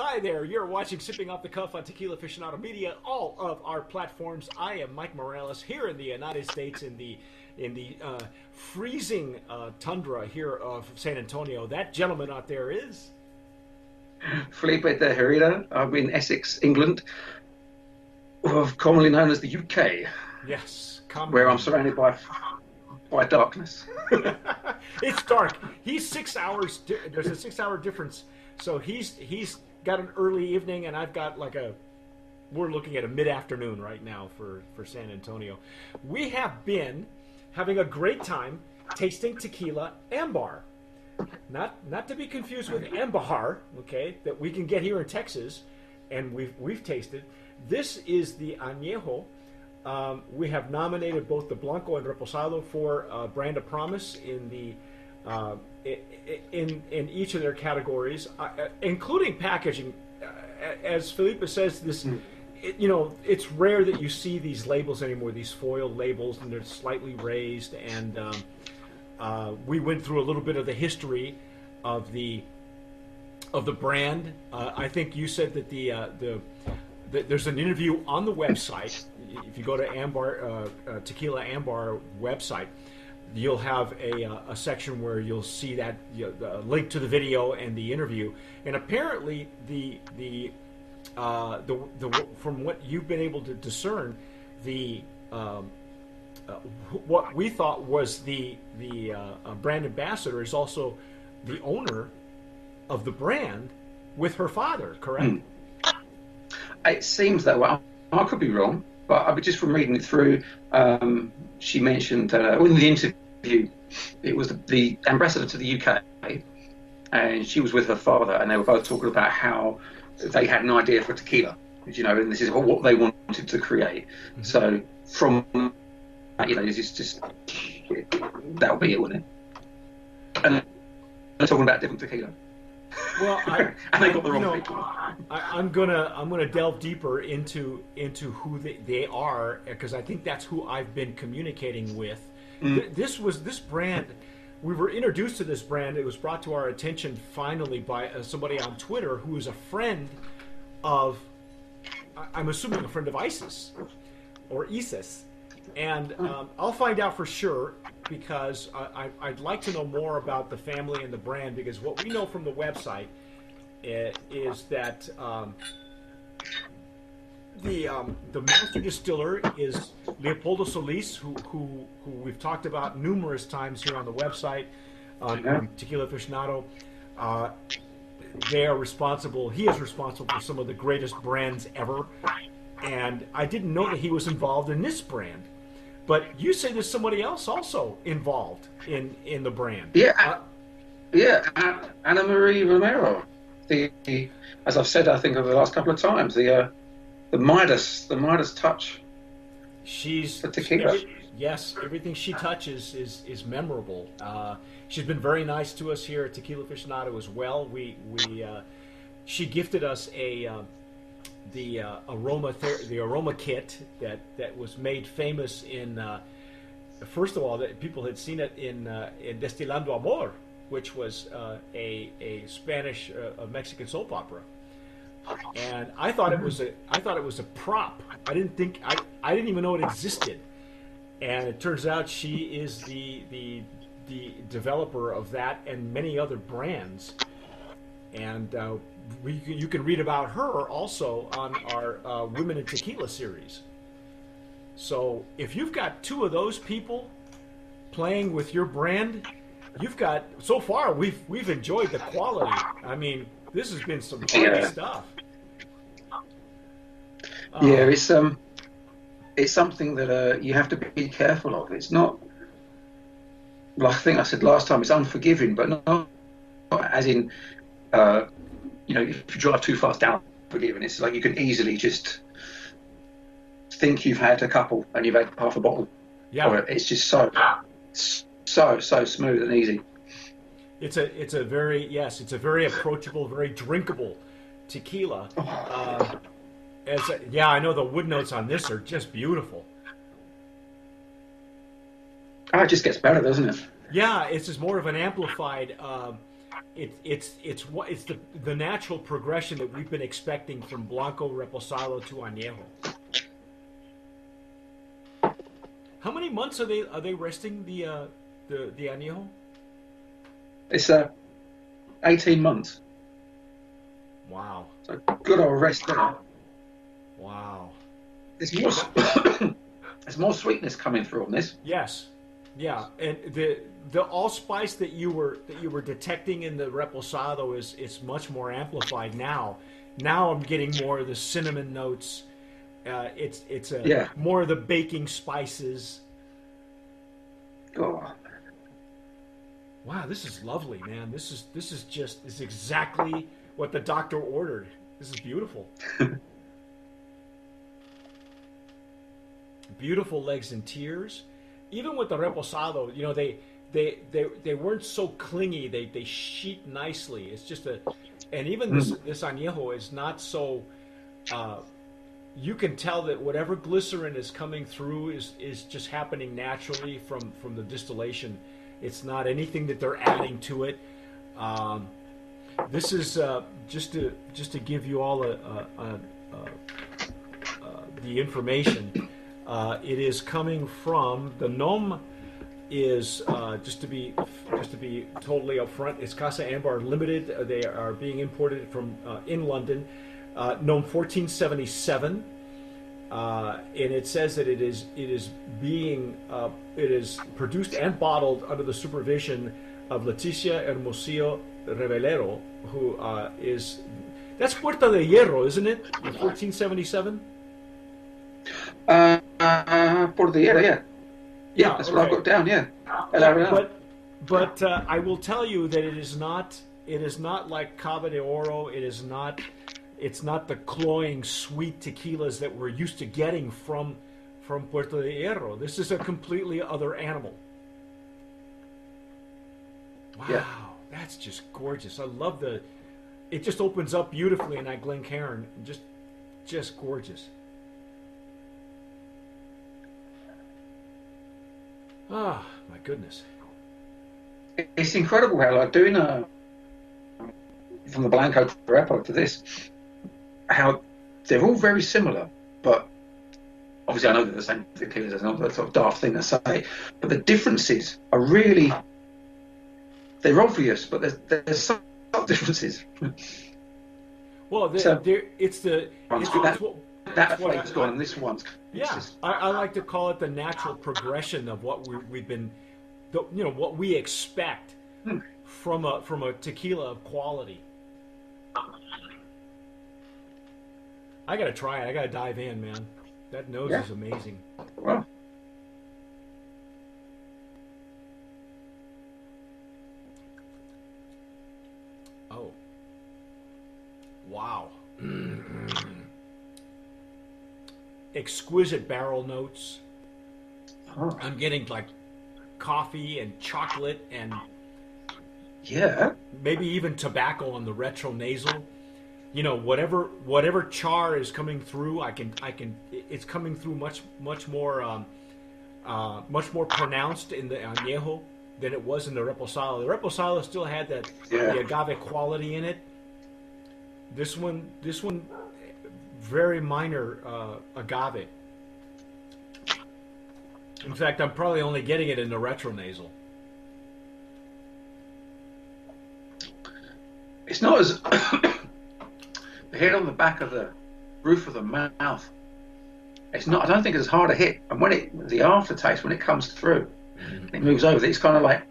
Hi there, you're watching Sipping Off the Cuff on Tequila Aficionado Media, all of our platforms. I am Mike Morales here in the United States in the in the uh, freezing uh, tundra here of San Antonio. That gentleman out there is Felipe de Herrera. I'm in Essex, England, commonly known as the UK. Yes, where I'm surrounded by by darkness. it's dark. He's six hours. Di- there's a six-hour difference, so he's he's got an early evening, and I've got like a. We're looking at a mid-afternoon right now for for San Antonio. We have been having a great time tasting tequila ambar. Not not to be confused with Ambhar, okay, that we can get here in Texas, and we've we've tasted. This is the añejo. Um, we have nominated both the Blanco and Reposado for uh, Brand of Promise in the uh, in in each of their categories, uh, including packaging. Uh, as Felipe says, this. Mm. It, you know, it's rare that you see these labels anymore. These foil labels, and they're slightly raised. And um, uh, we went through a little bit of the history of the of the brand. Uh, I think you said that the the there's an interview on the website. If you go to Ambar uh, uh, Tequila Ambar website, you'll have a, uh, a section where you'll see that you know, link to the video and the interview. And apparently, the the uh, the, the from what you've been able to discern, the um, uh, what we thought was the the uh, brand ambassador is also the owner of the brand with her father. Correct. Mm. It seems that way. I could be wrong, but I just from reading it through, um, she mentioned uh, in the interview, it was the, the, ambassador to the UK, and she was with her father, and they were both talking about how they had an idea for tequila, you know, and this is what they wanted to create. Mm-hmm. So from you know, it's just that'll be it, wouldn't it? And they're talking about different tequila. Well, I, and they got the wrong know, people. I, am gonna I'm gonna delve deeper into into who they, they are because I think that's who I've been communicating with. Mm. This was this brand. We were introduced to this brand. It was brought to our attention finally by uh, somebody on Twitter who is a friend of, I'm assuming a friend of ISIS or ISIS, and um, I'll find out for sure because I, would like to know more about the family and the brand because what we know from the website eh, is that um, the um, the master distiller is Leopoldo Solis, who, who who we've talked about numerous times here on the website on, on Tequila Aficionado. Uh, they are responsible. He is responsible for some of the greatest brands ever, and I didn't know that he was involved in this brand. But you say there's somebody else also involved in in the brand. Yeah, uh, yeah, Ana Marie Romero. The, the, as I've said, I think over the last couple of times, the uh, the Midas, the Midas touch. She's tequila. Every, yes, everything she touches is is memorable. Uh, she's been very nice to us here at Tequila Aficionado as well. We we uh, she gifted us a uh, the uh, aroma ther- the aroma kit that that was made famous in uh, first of all that people had seen it in uh, in Destilando Amor, which was uh, a a Spanish uh, a Mexican soap opera. And I thought it was a I thought it was a prop. I didn't think I, I didn't even know it existed. And it turns out she is the the the developer of that and many other brands. And uh, we, you can read about her also on our uh, Women in Tequila series. So if you've got two of those people playing with your brand, you've got so far we've we've enjoyed the quality. I mean, this has been some great yeah. stuff. Yeah, um, it's um, it's something that uh, you have to be careful of. It's not. Like I think I said last time, it's unforgiving, but not, not as in uh, you know, if you drive too fast down forgiven, it's like you can easily just think you've had a couple and you've had half a bottle. Yeah, it. it's just so so so smooth and easy. It's a it's a very yes, it's a very approachable, very drinkable tequila. Oh. Uh, as a, yeah, I know the wood notes on this are just beautiful. Oh, it just gets better, doesn't it? Yeah, it's just more of an amplified. Uh, it, it's it's what it's the the natural progression that we've been expecting from Blanco Reposado to Añejo. How many months are they are they resting the uh, the the Añejo? It's uh, 18 months. Wow. So good old rest there. Wow. There's more, there's more sweetness coming through on this. Yes. Yeah, and the the allspice that you were that you were detecting in the reposado is is much more amplified now. Now I'm getting more of the cinnamon notes. Uh, it's it's a Yeah. more of the baking spices. Oh, Wow, this is lovely, man. This is this is just this is exactly what the doctor ordered. This is beautiful. beautiful legs and tears. Even with the reposado, you know, they they they, they weren't so clingy. They they sheet nicely. It's just a and even this this añejo is not so uh, you can tell that whatever glycerin is coming through is is just happening naturally from from the distillation. It's not anything that they're adding to it. Um, this is uh, just to just to give you all a, a, a, a, uh, the information. Uh, it is coming from the nom is uh, just to be just to be totally upfront. It's Casa Ambar Limited. Uh, They are being imported from uh, in London. Uh, nom 1477, uh, and it says that it is it is being uh, it is produced and bottled under the supervision of Leticia Hermosillo Revelero, who uh, is that's Puerta de Hierro, isn't it? 1477. Uh, uh, por the yeah, yeah. Yeah, that's what I've got down, yeah. Hello. But but uh, I will tell you that it is not it is not like Cava de Oro. It is not it's not the cloying sweet tequilas that we're used to getting from from Puerto de Hierro. This is a completely other animal. Wow, Yeah. that's just gorgeous. I love the. It just opens up beautifully in that Glencairn. Just just gorgeous. Ah, my goodness. it's incredible how like doing a from the Blanco Repo to this, how they're all very similar, but obviously I know they're the same tequilas. It's not that sort of daft thing to say, but the differences are really they're obvious, but there's there's some differences. Well, the, So- there, it's the it's, it's what, that flavor's gone, and this one's yeah. just- I, I like to call it the natural progression of what we, we've been, you know, what we expect Hmm. from a from a tequila of quality. I gotta try it. I gotta dive in, man. That nose Yeah. is amazing. well, Oh. Wow. Exquisite barrel notes. I'm getting like coffee and chocolate and yeah, maybe even tobacco on the retronasal. You know, whatever whatever char is coming through, I can I can it's coming through much much more um, uh, much more pronounced in the añejo than it was in the reposado. The reposado still had that Yeah. the agave quality in it. This one this one very minor uh, agave. In fact, I'm probably only getting it in the retronasal. it's not as the hit on the back of the roof of the mouth. It's not. I don't think it's as hard a hit. And when it the aftertaste when it comes through, it moves over. It's kind of like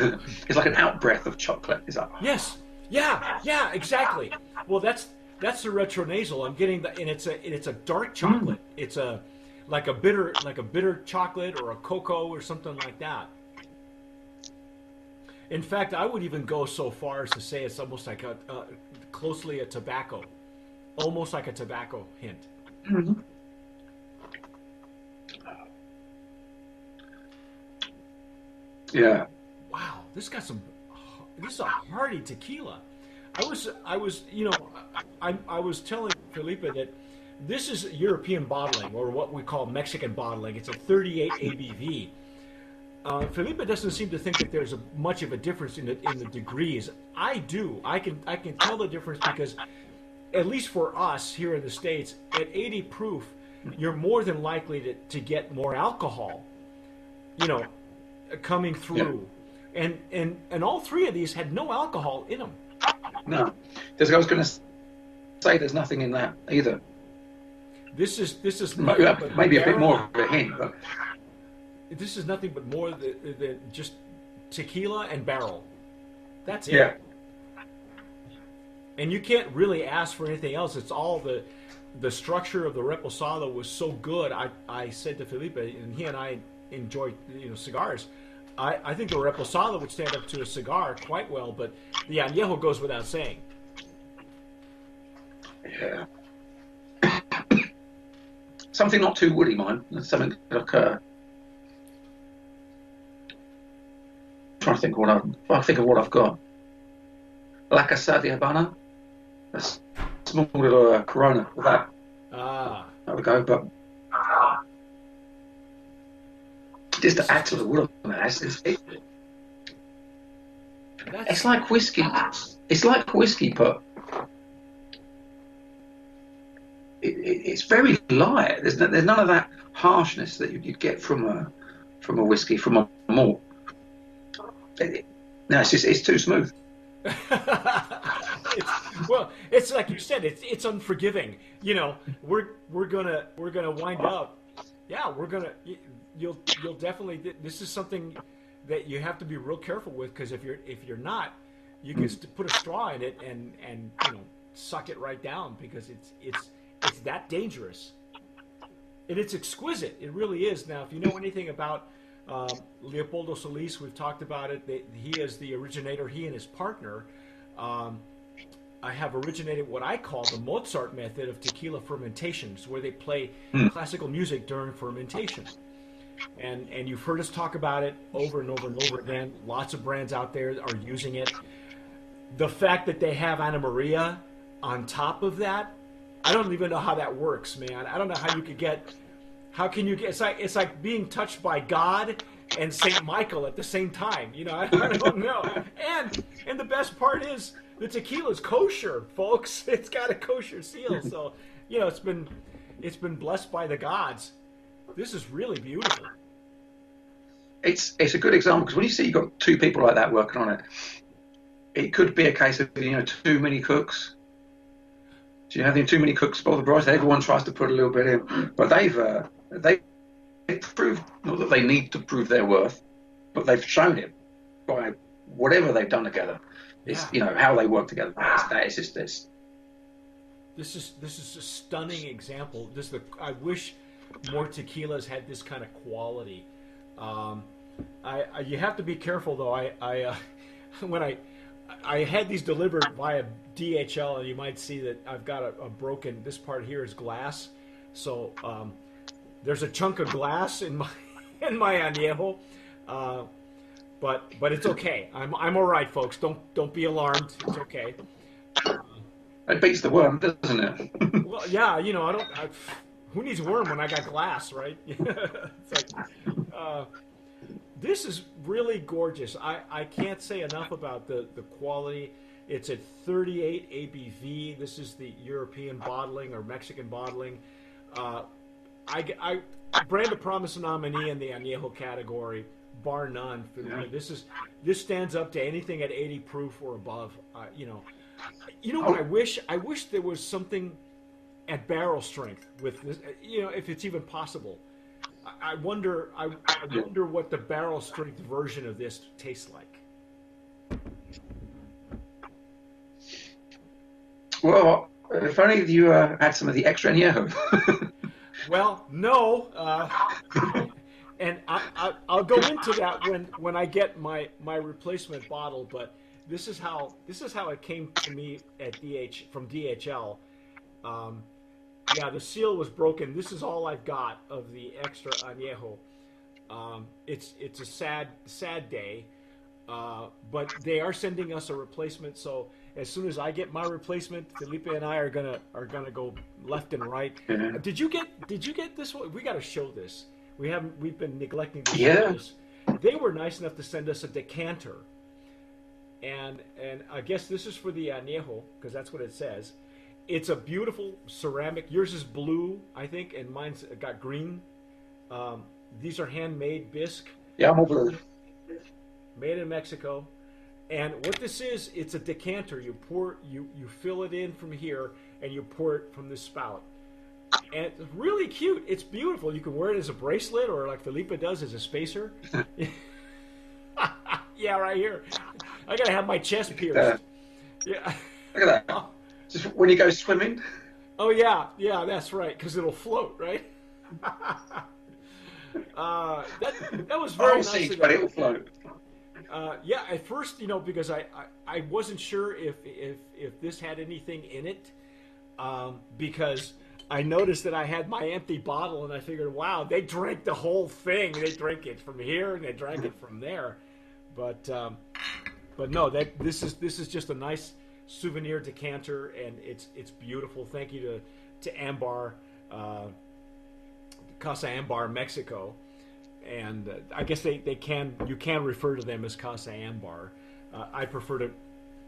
it's like an out breath of chocolate. It's like Yes. Yeah. Yeah. Exactly. Well, that's that's the retronasal. I'm getting the, and it's a and it's a dark chocolate. It's a like a bitter like a bitter chocolate or a cocoa or something like that. In fact, I would even go so far as to say it's almost like a uh, closely a tobacco, almost like a tobacco hint. Hmm. yeah. wow, this got some. This is a hearty tequila. I was, I was, you know, I, I was telling Felipe that this is European bottling or what we call Mexican bottling. It's a 38 ABV. uh, Felipe doesn't seem to think that there's a, much of a difference in the in the degrees. I do. I can I can tell the difference because, at least for us here in the states, at 80 proof, you're more than likely to, to get more alcohol. You know, coming through, yeah. and and and all three of these had no alcohol in them. No, I was going to say there's nothing in that either. This is this is maybe, maybe a bit more of a hint, but this is nothing but more than, just tequila and barrel. That's it. Yeah. And you can't really ask for anything else. It's all the the structure of the reposado was so good. I, I said to Felipe, and he and I enjoy you know cigars. I, I think the reposado would stand up to a cigar quite well, but the añejo goes without saying. Yeah. something not too woody, mind. Something like uh, trying to think of what I've, I think of what I've got. La Casa de Habana, a small little uh, Corona with that. Ah. There we go, but just to add to the on that, it's, it, it's like whiskey. It's like whiskey, but it, it, it's very light. There's, no, there's none of that harshness that you'd get from a from a whiskey from a malt no, it's just it's too smooth. it's, well, it's like you said, it's it's unforgiving. You know, we're we're gonna we're gonna wind up. Yeah, we're gonna. You'll you'll definitely. This is something that you have to be real careful with because if you're if you're not, you can put a straw in it and and you know suck it right down because it's it's it's that dangerous. And it's exquisite. It really is. Now, if you know anything about um, Leopoldo Solis, we've talked about it. They, he is the originator. He and his partner um, I have originated what I call the Mozart method of tequila fermentations, where they play mm. classical music during fermentation. And and you've heard us talk about it over and over and over again. Lots of brands out there are using it. The fact that they have Anna Maria on top of that, I don't even know how that works, man. I don't know how you could get how can you get? It's like it's like being touched by God and Saint Michael at the same time. You know, I, I don't know. And and the best part is the tequila's kosher, folks. It's got a kosher seal, so you know it's been it's been blessed by the gods. This is really beautiful. It's it's a good example because when you see you've got two people like that working on it, it could be a case of you know too many cooks. Do you have too many cooks spoil the broth? Everyone tries to put a little bit in, but they've uh, they proved not that they need to prove their worth, but they've shown it by whatever they've done together. It's yeah. you know how they work together. that is just this. This is this is a stunning example. This is the I wish more tequilas had this kind of quality. Um, I, I, you have to be careful though. I I uh, when I I had these delivered via DHL, and you might see that I've got a, a broken. This part here is glass, so um, there's a chunk of glass in my in my añejo, uh, but but it's okay. I'm I'm all right, folks. Don't don't be alarmed. It's okay. It beats the worm, doesn't it? well, yeah. You know, I don't. I, who needs worm when I got glass, right? it's like, uh, this is really gorgeous. I, I can't say enough about the, the quality. It's at 38 ABV. This is the European bottling or Mexican bottling. Uh, I, I brand a promise nominee in the añejo category, bar none. For yeah. me. This is this stands up to anything at 80 proof or above. Uh, you know, you know what I wish? I wish there was something at barrel strength with this. You know, if it's even possible. I, I wonder. I, I wonder what the barrel strength version of this tastes like. Well, if only you uh, had some of the extra añejo. Well, no, uh, and I, will go into that when, when I get my, my replacement bottle. But this is how this is how it came to me at DH from DHL. Um, yeah, the seal was broken. This is all I've got of the extra añejo. Um, it's it's a sad sad day, uh, but they are sending us a replacement. So as soon as I get my replacement, Felipe and I are gonna are gonna go left and right. Mm-hmm. Did you get Did you get this one? We got to show this. We haven't. We've been neglecting to yeah. this. they were nice enough to send us a decanter. And and I guess this is for the añejo because that's what it says. It's a beautiful ceramic. Yours is blue, I think, and mine's got green. Um, these are handmade bisque. Yeah. Made in Mexico. And what this is, it's a decanter. You pour, you you fill it in from here, and you pour it from this spout. And it's really cute. It's beautiful. You can wear it as a bracelet, or like Felipe does, as a spacer. yeah, right here. I gotta have my chest pierced. Yeah. Look at that. Just when you go swimming. Oh yeah, yeah, that's right. Because it'll float, right? uh, that that was very nice. But it'll float. Uh, yeah, at first, you know, because I, I, I, wasn't sure if, if if this had anything in it, um, because I noticed that I had my empty bottle, and I figured, wow, they drank the whole thing. They drank it from here, and they drank it from there. But um, but no, that this is this is just a nice souvenir decanter, and it's it's beautiful. Thank you to to Ambar, uh, Casa Ambar, Mexico, and uh, I guess they, they can you can refer to them as Casa Ambar. Uh, I prefer to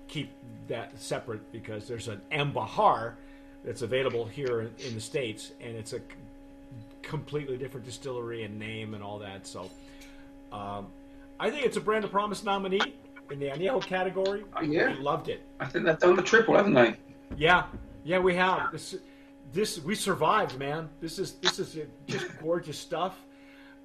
keep that separate because there's an Ambhar that's available here in, the states, and it's a completely different distillery and name and all that. So. Um, I think it's a brand of promise nominee in the Añejo category. Oh, yeah. We loved it. I think they've done the triple, haven't they? Yeah, yeah, we have. This, this we survived, man. This is this is just gorgeous stuff.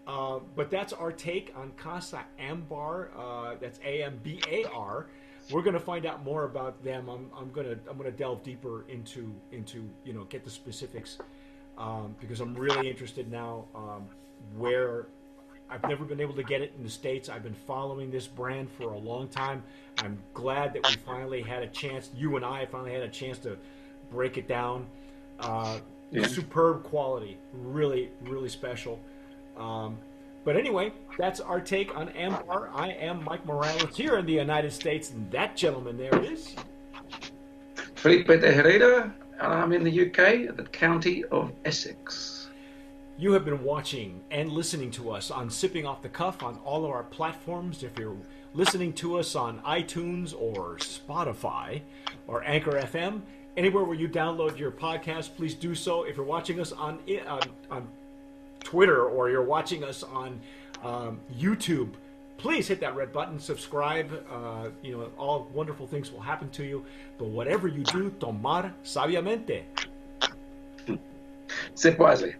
Uh, but that's our take on Casa Ambar. Uh, that's A M B A R. We're going to find out more about them. I'm, I'm going to I'm going to delve deeper into into you know get the specifics um, because I'm really interested now um, where I've never been able to get it in the States. I've been following this brand for a long time. I'm glad that we finally had a chance, you and I finally had a chance to break it down. Uh, yeah. Superb quality, really, really special. Um, but anyway, that's our take on Ambar. I am Mike Morales here in the United States, and that gentleman there is. Felipe de Herrera, and I'm in the UK, the county of Essex. You have been watching and listening to us on Sipping Off the Cuff on all of our platforms. If you're listening to us on iTunes or Spotify or Anchor FM, anywhere where you download your podcast, please do so. If you're watching us on on, on Twitter or you're watching us on um, YouTube, please hit that red button, subscribe. Uh, you know, all wonderful things will happen to you. But whatever you do, tomar sabiamente. Sip wisely.